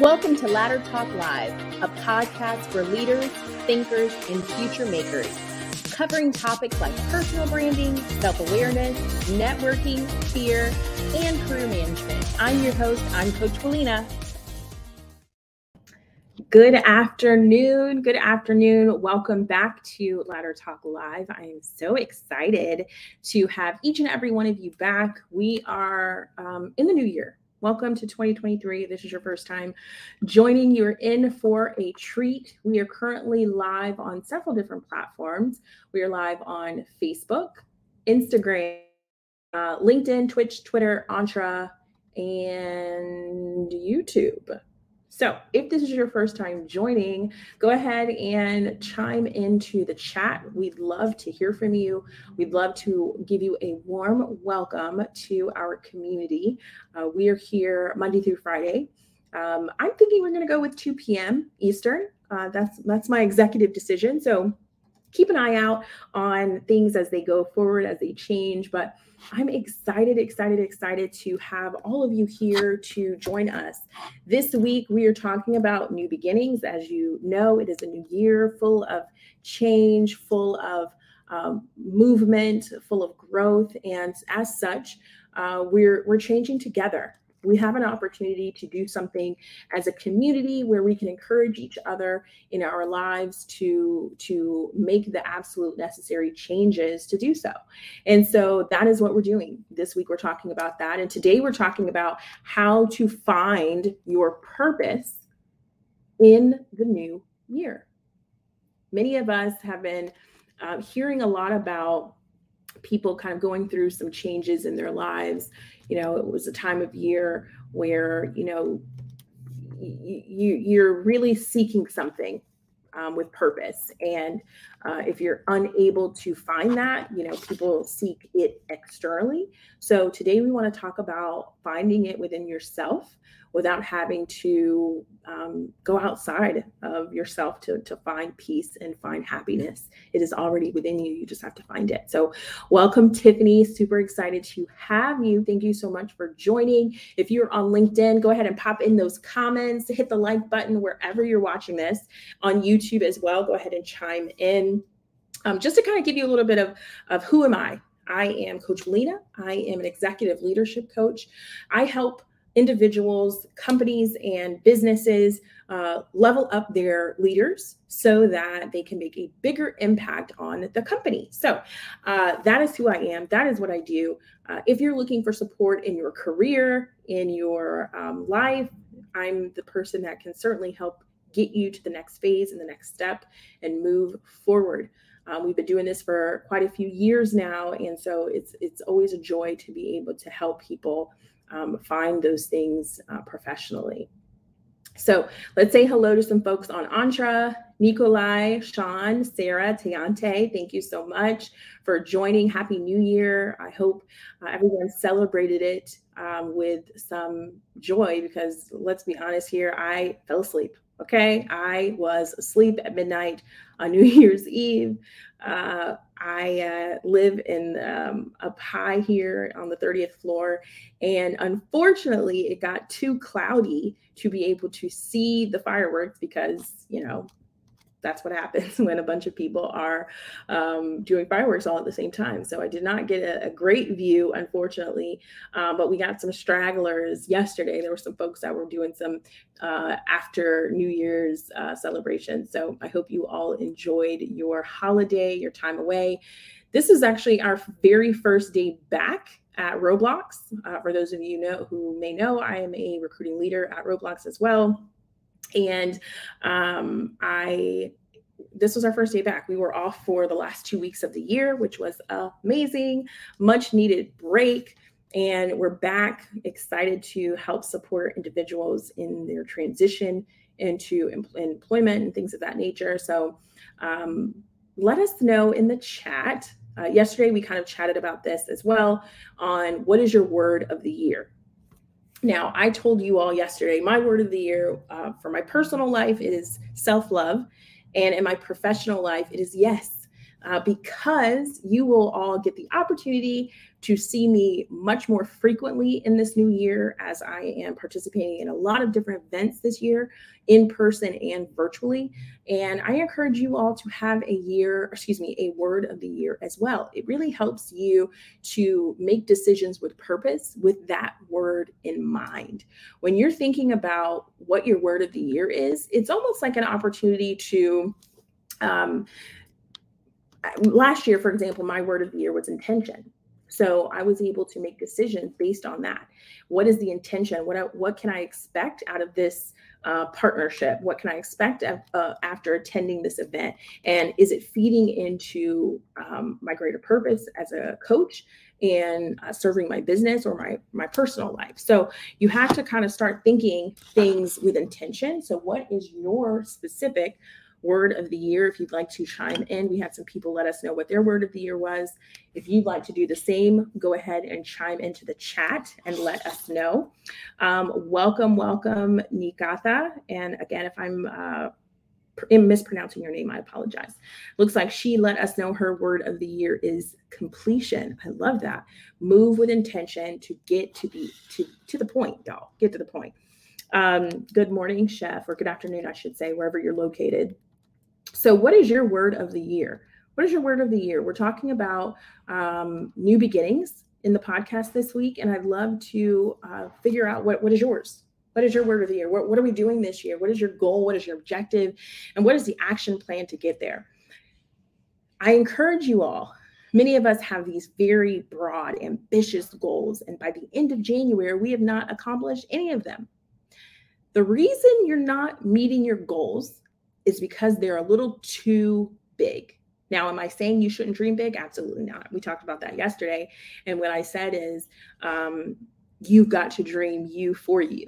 Welcome to Ladder Talk Live, a podcast for leaders, thinkers, and future makers, covering topics like personal branding, self awareness, networking, fear, and career management. I'm your host, I'm Coach Willena. Good afternoon. Good afternoon. Welcome back to Ladder Talk Live. I am so excited to have each and every one of you back. We are um, in the new year. Welcome to 2023. This is your first time joining. You're in for a treat. We are currently live on several different platforms. We are live on Facebook, Instagram, uh, LinkedIn, Twitch, Twitter, Entre, and YouTube. So, if this is your first time joining, go ahead and chime into the chat. We'd love to hear from you. We'd love to give you a warm welcome to our community. Uh, we are here Monday through Friday. Um, I'm thinking we're going to go with 2 p.m. Eastern. Uh, that's that's my executive decision. So keep an eye out on things as they go forward, as they change. But I'm excited, excited, excited to have all of you here to join us. This week, we are talking about new beginnings. As you know, it is a new year full of change, full of um, movement, full of growth. And as such, uh, we're, we're changing together we have an opportunity to do something as a community where we can encourage each other in our lives to to make the absolute necessary changes to do so. And so that is what we're doing. This week we're talking about that. And today we're talking about how to find your purpose in the new year. Many of us have been uh, hearing a lot about people kind of going through some changes in their lives. You know it was a time of year where you know you you're really seeking something um, with purpose. And uh, if you're unable to find that you know people seek it externally. So today we want to talk about finding it within yourself without having to um, go outside of yourself to, to find peace and find happiness. It is already within you. You just have to find it. So, welcome, Tiffany. Super excited to have you. Thank you so much for joining. If you're on LinkedIn, go ahead and pop in those comments, hit the like button wherever you're watching this on YouTube as well. Go ahead and chime in. Um, just to kind of give you a little bit of, of who am I? I am Coach Willena. I am an executive leadership coach. I help individuals, companies, and businesses uh, level up their leaders so that they can make a bigger impact on the company. So uh, that is who I am. That is what I do. Uh, if you're looking for support in your career, in your um, life, I'm the person that can certainly help get you to the next phase and the next step and move forward. Um, we've been doing this for quite a few years now, and so it's it's always a joy to be able to help people um, find those things uh, professionally. So let's say hello to some folks on Entre, Nikolai, Sean, Sarah, Teante. Thank you so much for joining. Happy New Year. I hope uh, everyone celebrated it um, with some joy because let's be honest here, I fell asleep. Okay. I was asleep at midnight on New Year's Eve. Uh, I uh, live in um, up high here on the 30th floor. And unfortunately, it got too cloudy to be able to see the fireworks because, you know, that's what happens when a bunch of people are um, doing fireworks all at the same time. So I did not get a, a great view, unfortunately, um, but we got some stragglers yesterday. There were some folks that were doing some uh, after New Year's uh, celebration. So I hope you all enjoyed your holiday, your time away. This is actually our very first day back at Roblox. Uh, for those of you know who may know, I am a recruiting leader at Roblox as well. And um, I, this was our first day back. We were off for the last two weeks of the year, which was amazing, much needed break. And we're back, excited to help support individuals in their transition into em- employment and things of that nature. So um, let us know in the chat. Uh, yesterday, we kind of chatted about this as well on what is your word of the year. Now, I told you all yesterday, my word of the year uh, for my personal life is self love. And in my professional life, it is yes. Uh, because you will all get the opportunity to see me much more frequently in this new year as I am participating in a lot of different events this year, in person and virtually. And I encourage you all to have a year, excuse me, a word of the year as well. It really helps you to make decisions with purpose with that word in mind. When you're thinking about what your word of the year is, it's almost like an opportunity to. Um, last year, for example, my word of the year was intention so I was able to make decisions based on that. What is the intention? What what can I expect out of this uh, partnership? What can I expect uh, after attending this event? And is it feeding into um, my greater purpose as a coach and uh, serving my business or my my personal life? So you have to kind of start thinking things with intention. So what is your specific word of the year if you'd like to chime in. We had some people let us know what their word of the year was. If you'd like to do the same, go ahead and chime into the chat and let us know. Um, welcome, welcome, Nikatha. And again, if I'm uh, mispronouncing your name, I apologize. Looks like she let us know her word of the year is completion. I love that. Move with intention to get to be to to the point, y'all. Get to the point. Um, good morning, chef, or good afternoon, I should say, wherever you're located. So, what is your word of the year? What is your word of the year? We're talking about um, new beginnings in the podcast this week, and I'd love to uh, figure out what, what is yours. What is your word of the year? What, what are we doing this year? What is your goal? What is your objective? And what is the action plan to get there? I encourage you all. Many of us have these very broad, ambitious goals, and by the end of January, we have not accomplished any of them. The reason you're not meeting your goals is because they're a little too big. Now, am I saying you shouldn't dream big? Absolutely not. We talked about that yesterday. And what I said is, um, you've got to dream you for you,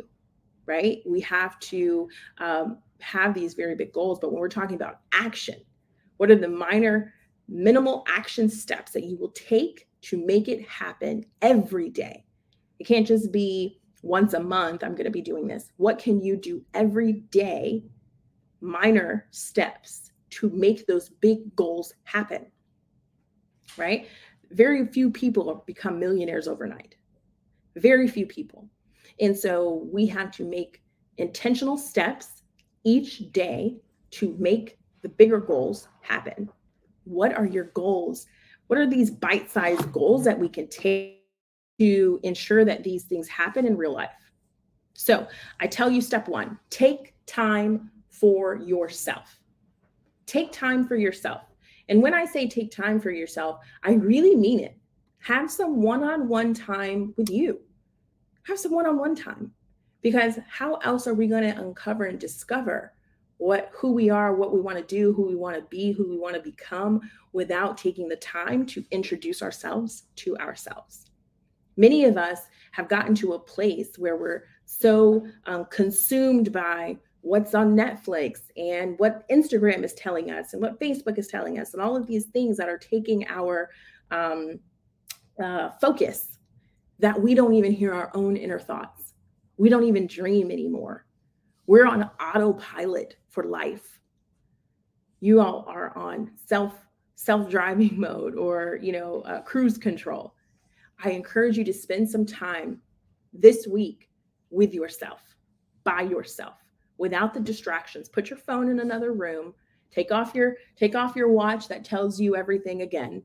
right? We have to um, have these very big goals. But when we're talking about action, what are the minor, minimal action steps that you will take to make it happen every day? It can't just be once a month, I'm going to be doing this. What can you do every day minor steps to make those big goals happen. Right? Very few people become millionaires overnight. Very few people. And so we have to make intentional steps each day to make the bigger goals happen. What are your goals? What are these bite sized goals that we can take to ensure that these things happen in real life? So I tell you, step one take time for yourself. Take time for yourself. And when I say take time for yourself, I really mean it. Have some one on one time with you. Have some one on one time. Because how else are we going to uncover and discover what who we are, what we want to do, who we want to be, who we want to become without taking the time to introduce ourselves to ourselves? Many of us have gotten to a place where we're so um, consumed by what's on Netflix and what Instagram is telling us and what Facebook is telling us, and all of these things that are taking our um, uh, focus that we don't even hear our own inner thoughts. We don't even dream anymore. We're on autopilot for life. You all are on self self-driving mode or you know uh, cruise control. I encourage you to spend some time this week with yourself, by yourself without the distractions. Put your phone in another room. Take off your take off your watch that tells you everything again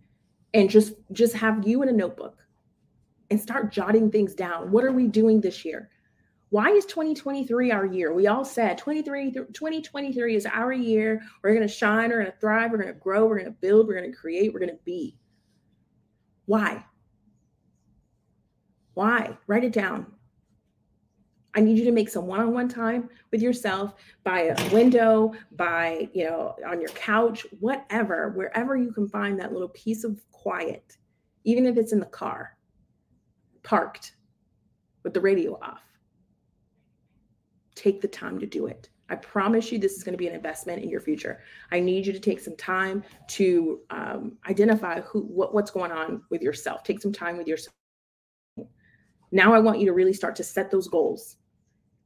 and just just have you in a notebook and start jotting things down. What are we doing this year? Why is 2023 our year? We all said 23 2023 is our year. We're going to shine, we're going to thrive, we're going to grow, we're going to build, we're going to create, we're going to be. Why? Why? Write it down. I need you to make some one-on-one time with yourself by a window, by, you know, on your couch, whatever, wherever you can find that little piece of quiet, even if it's in the car, parked with the radio off. Take the time to do it. I promise you, this is going to be an investment in your future. I need you to take some time to um, identify who, what, what's going on with yourself. Take some time with yourself. Now, I want you to really start to set those goals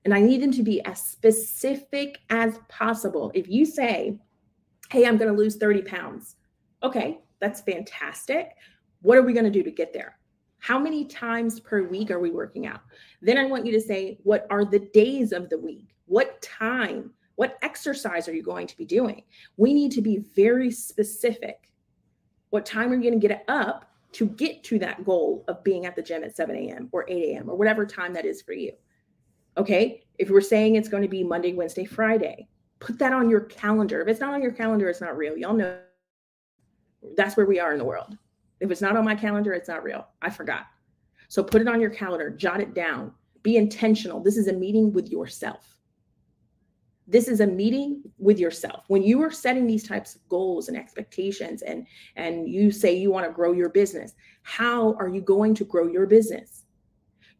and I need them to be as specific as possible. If you say, hey, I'm going to lose 30 pounds, Okay, that's fantastic. What are we going to do to get there? How many times per week are we working out? Then I want you to say, what are the days of the week? What time? What exercise are you going to be doing? We need to be very specific. What time are you going to get up to get to that goal of being at the gym at 7 a.m. or 8 a.m. or whatever time that is for you? Okay. If we're saying it's going to be Monday, Wednesday, Friday, put that on your calendar. If it's not on your calendar, it's not real. Y'all know that's where we are in the world. If it's not on my calendar, it's not real. I forgot. So put it on your calendar, jot it down, be intentional. This is a meeting with yourself. This is a meeting with yourself. When you are setting these types of goals and expectations and and you say you want to grow your business, how are you going to grow your business?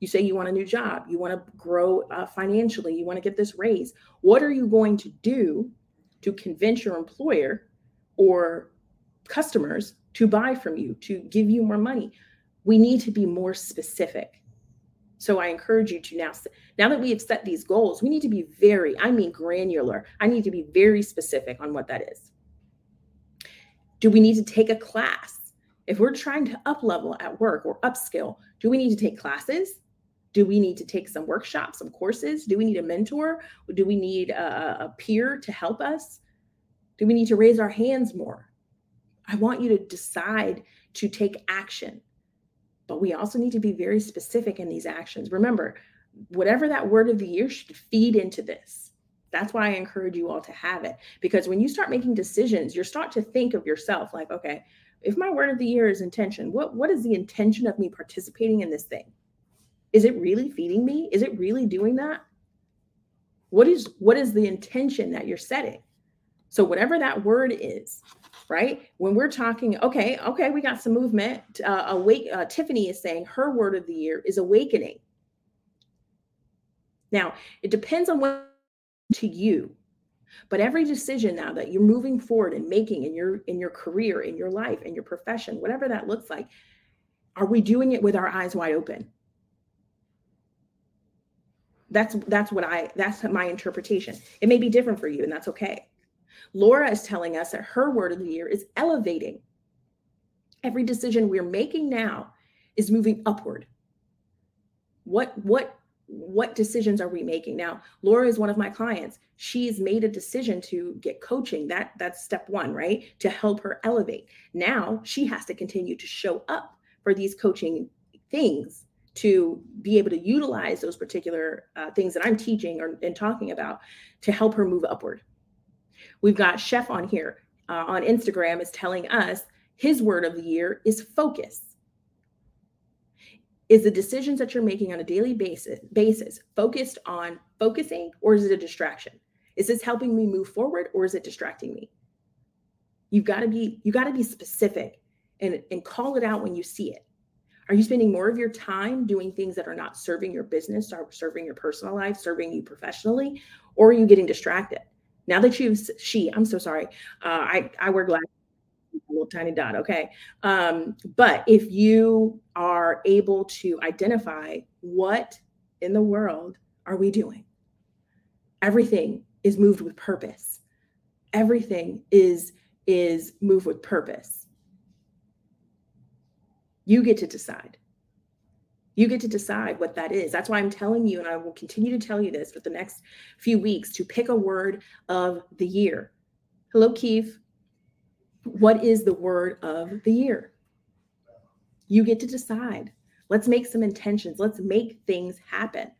You say you want a new job, you want to grow uh, financially, you want to get this raise. What are you going to do to convince your employer or customers to buy from you, to give you more money. We need to be more specific. So I encourage you to now, now that we have set these goals, we need to be very, I mean, granular. I need to be very specific on what that is. Do we need to take a class? If we're trying to up level at work or upskill, do we need to take classes? Do we need to take some workshops, some courses? Do we need a mentor? Do we need a, a peer to help us? Do we need to raise our hands more? I want you to decide to take action. But we also need to be very specific in these actions. Remember, whatever that word of the year should feed into this. That's why I encourage you all to have it. Because when you start making decisions, you start to think of yourself like, okay, if my word of the year is intention, what, what is the intention of me participating in this thing? Is it really feeding me? Is it really doing that? What is what is the intention that you're setting? So whatever that word is, right? When we're talking, okay, okay, we got some movement. Uh, awake. Uh, Tiffany is saying her word of the year is awakening. Now it depends on what to you, but every decision now that you're moving forward and making in your in your career, in your life, in your profession, whatever that looks like, are we doing it with our eyes wide open? That's that's what I that's my interpretation. It may be different for you, and that's okay. Laura is telling us that her word of the year is elevating. Every decision we're making now is moving upward. What what what decisions are we making now? Laura is one of my clients. She's made a decision to get coaching. That that's step 1, right? To help her elevate. Now, she has to continue to show up for these coaching things to be able to utilize those particular uh, things that I'm teaching or and talking about to help her move upward. We've got Chef on here uh, on Instagram is telling us his word of the year is focus. Is the decisions that you're making on a daily basis basis focused on focusing or is it a distraction? Is this helping me move forward or is it distracting me? You've got to be you got to be specific and, and call it out when you see it. Are you spending more of your time doing things that are not serving your business or serving your personal life, serving you professionally, or are you getting distracted? Now that you've she, I'm so sorry. Uh, I I wear glasses, little tiny dot. Okay, um, but if you are able to identify what in the world are we doing, everything is moved with purpose. Everything is is moved with purpose. You get to decide. You get to decide what that is. That's why I'm telling you, and I will continue to tell you this for the next few weeks to pick a word of the year. Hello, Keith. What is the word of the year? You get to decide. Let's make some intentions. Let's make things happen.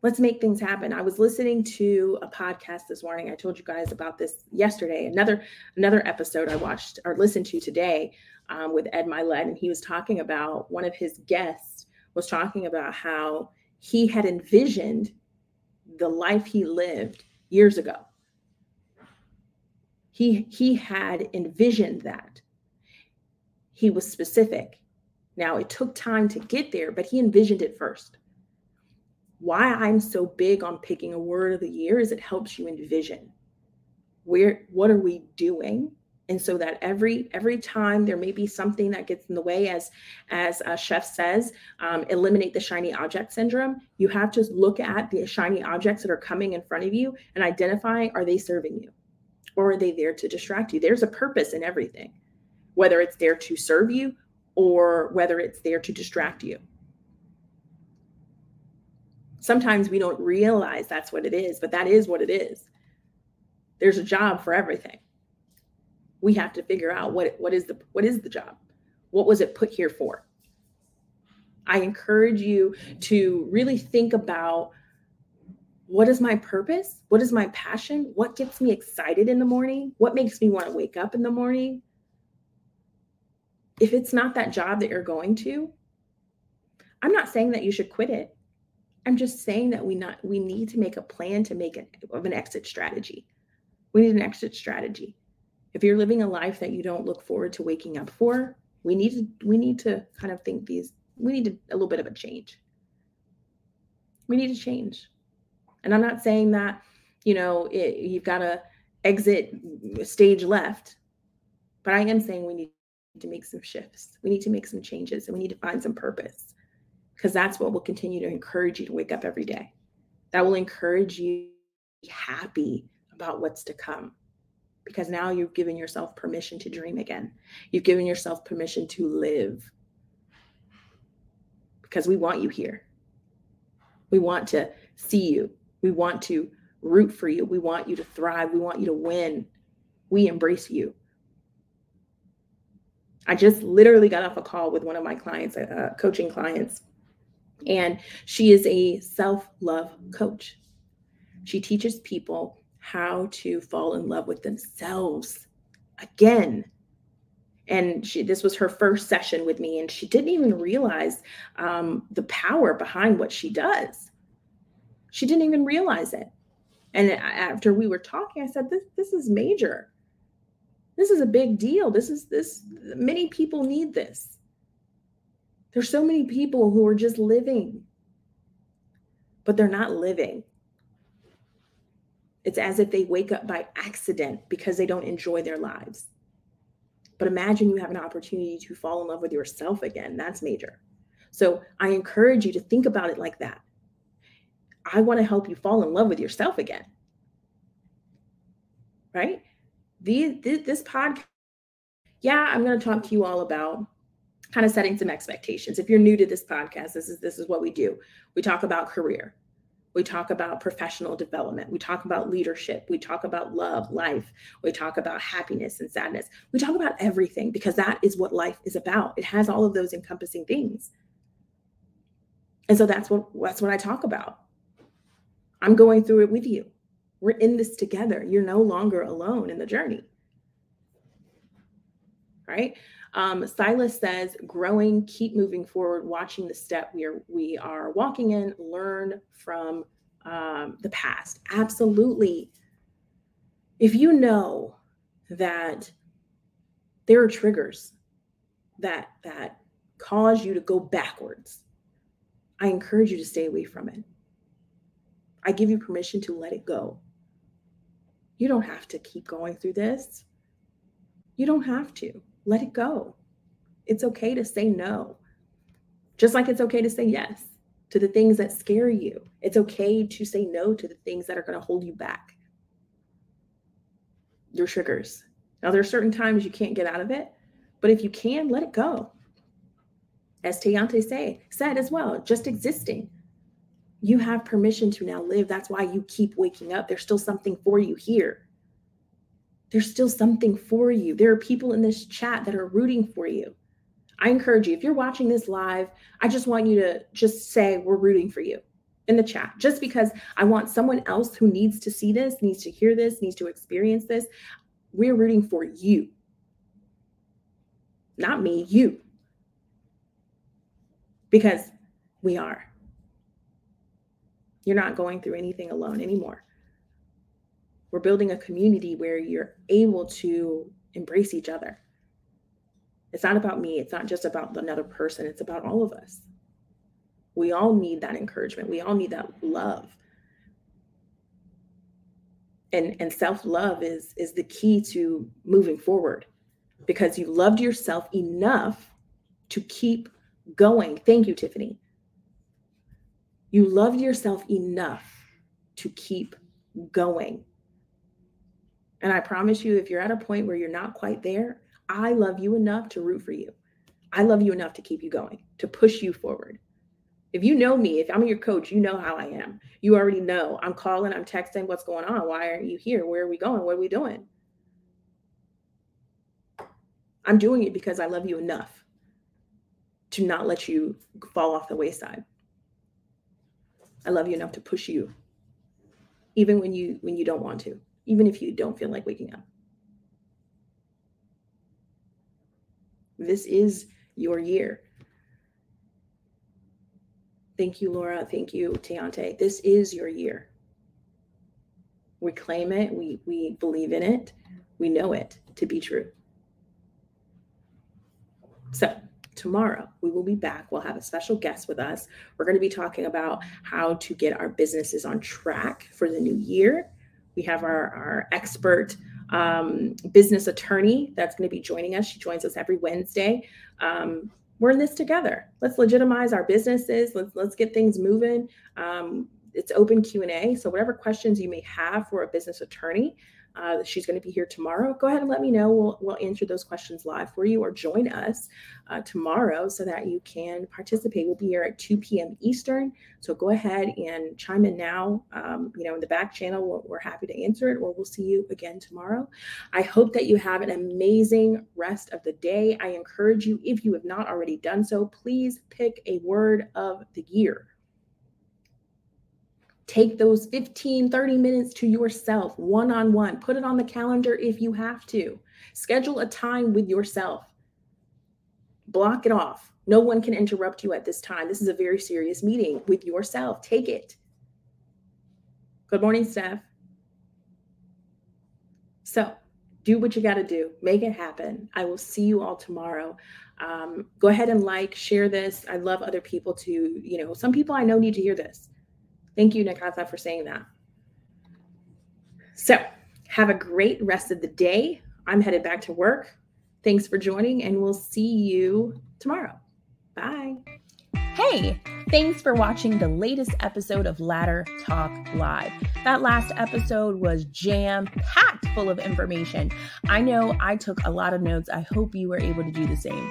Let's make things happen. I was listening to a podcast this morning. I told you guys about this yesterday. Another another episode I watched or listened to today um, with Ed Mylett, and he was talking about one of his guests was talking about how he had envisioned the life he lived years ago. He he had envisioned that. He was specific. Now it took time to get there, but he envisioned it first. Why I'm so big on picking a word of the year is it helps you envision. Where what are we doing? and so that every every time there may be something that gets in the way as as a chef says um, eliminate the shiny object syndrome you have to look at the shiny objects that are coming in front of you and identify are they serving you or are they there to distract you? There's a purpose in everything, whether it's there to serve you or whether it's there to distract you. Sometimes we don't realize that's what it is, but that is what it is. There's a job for everything. We have to figure out what what is the what is the job? What was it put here for? I encourage you to really think about what is my purpose? What is my passion? What gets me excited in the morning? What makes me want to wake up in the morning? If it's not that job that you're going to, I'm not saying that you should quit it. I'm just saying that we not we need to make a plan to make it of an exit strategy. We need an exit strategy. If you're living a life that you don't look forward to waking up for, we need to we need to kind of think these we need to, a little bit of a change. We need to change. And I'm not saying that, you know, it, you've got to exit stage left, but I am saying we need to make some shifts. We need to make some changes and we need to find some purpose because that's what will continue to encourage you to wake up every day. That will encourage you to be happy about what's to come because now you've given yourself permission to dream again. You've given yourself permission to live because we want you here. We want to see you. We want to root for you. We want you to thrive. We want you to win. We embrace you. I just literally got off a call with one of my clients, uh, coaching clients, and she is a self love coach. She teaches people how to fall in love with themselves again. And she, this was her first session with me, and she didn't even realize um, the power behind what she does. She didn't even realize it. And after we were talking, I said, "This, this is major. This is a big deal. This is this. Many people need this." There's so many people who are just living, but they're not living. It's as if they wake up by accident because they don't enjoy their lives. But imagine you have an opportunity to fall in love with yourself again. That's major. So I encourage you to think about it like that. I want to help you fall in love with yourself again. Right? The, this podcast, yeah, I'm going to talk to you all about kind of setting some expectations. If you're new to this podcast, this is this is what we do. We talk about career. We talk about professional development. We talk about leadership. We talk about love, life. We talk about happiness and sadness. We talk about everything because that is what life is about. It has all of those encompassing things. And so that's what that's what I talk about. I'm going through it with you. We're in this together. You're no longer alone in the journey. Right? Um, Silas says, growing, keep moving forward, watching the step we are we are walking in, learn from um, the past. Absolutely. If you know that there are triggers that that cause you to go backwards, I encourage you to stay away from it. I give you permission to let it go. You don't have to keep going through this. You don't have to let it go. It's okay to say no, just like it's okay to say yes to the things that scare you. It's okay to say no to the things that are going to hold you back. Your triggers. Now, there are certain times you can't get out of it, but if you can, let it go. As Tayante say, said as well, just existing. You have permission to now live. That's why you keep waking up. There's still something for you here there's still something for you. There are people in this chat that are rooting for you. I encourage you, if you're watching this live, I just want you to just say, We're rooting for you in the chat, just because I want someone else who needs to see this, needs to hear this, needs to experience this. We're rooting for you, not me, you. Because we are. You're not going through anything alone anymore. We're building a community where you're able to embrace each other. It's not about me, it's not just about another person, it's about all of us. We all need that encouragement. We all need that love. And and self-love is is the key to moving forward because you loved yourself enough to keep going. Thank you, Tiffany. You loved yourself enough to keep going And I promise you, if you're at a point where you're not quite there, I love you enough to root for you. I love you enough to keep you going, to push you forward. If you know me, if I'm your coach, you know how I am. You already know. I'm calling, I'm texting, what's going on? Why aren't you here? Where are we going? What are we doing? I'm doing it because I love you enough to not let you fall off the wayside. I love you enough to push you even when you when you don't want to, even if you don't feel like waking up. This is your year. Thank you, Laura. Thank you, Tiante. This is your year. We claim it, we we believe in it, we know it to be true. So tomorrow we will be back. We'll have a special guest with us. We're going to be talking about how to get our businesses on track for the new year. We have our, our expert um, business attorney that's going to be joining us. She joins us every Wednesday. Um, we're in this together. Let's legitimize our businesses. Let's let's get things moving. Um, it's open Q and A. So whatever questions you may have for a business attorney, uh, she's going to be here tomorrow. Go ahead and let me know. We'll, we'll answer those questions live for you or join us uh, tomorrow so that you can participate. We'll be here at 2 p.m. Eastern. So go ahead and chime in now. Um, you know, in the back channel, we're, we're happy to answer it or we'll see you again tomorrow. I hope that you have an amazing rest of the day. I encourage you, if you have not already done so, please pick a word of the year Take those 15, 30 minutes to yourself, one on one. Put it on the calendar if you have to. Schedule a time with yourself. Block it off. No one can interrupt you at this time. This is a very serious meeting with yourself. Take it. Good morning, Steph. So, do what you got to do. Make it happen. I will see you all tomorrow. Um, go ahead and like, share this. I love other people to, you know, some people I know need to hear this. Thank you, Nakata, for saying that. So, have a great rest of the day. I'm headed back to work. Thanks for joining, and we'll see you tomorrow. Bye. Hey, thanks for watching the latest episode of Ladder Talk Live. That last episode was jam packed full of information. I know I took a lot of notes. I hope you were able to do the same.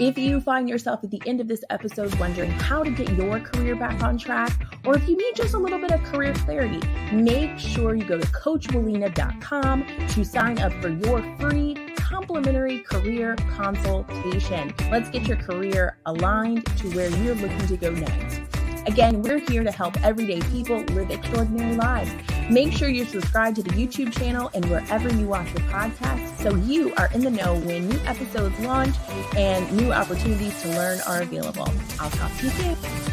If you find yourself at the end of this episode wondering how to get your career back on track, or if you need just a little bit of career clarity, make sure you go to CoachWillena.com to sign up for your free complimentary career consultation. Let's get your career aligned to where you're looking to go next. Again, we're here to help everyday people live extraordinary lives. Make sure you're subscribed to the YouTube channel and wherever you watch your podcast so you are in the know when new episodes launch and new opportunities to learn are available. I'll talk to you soon.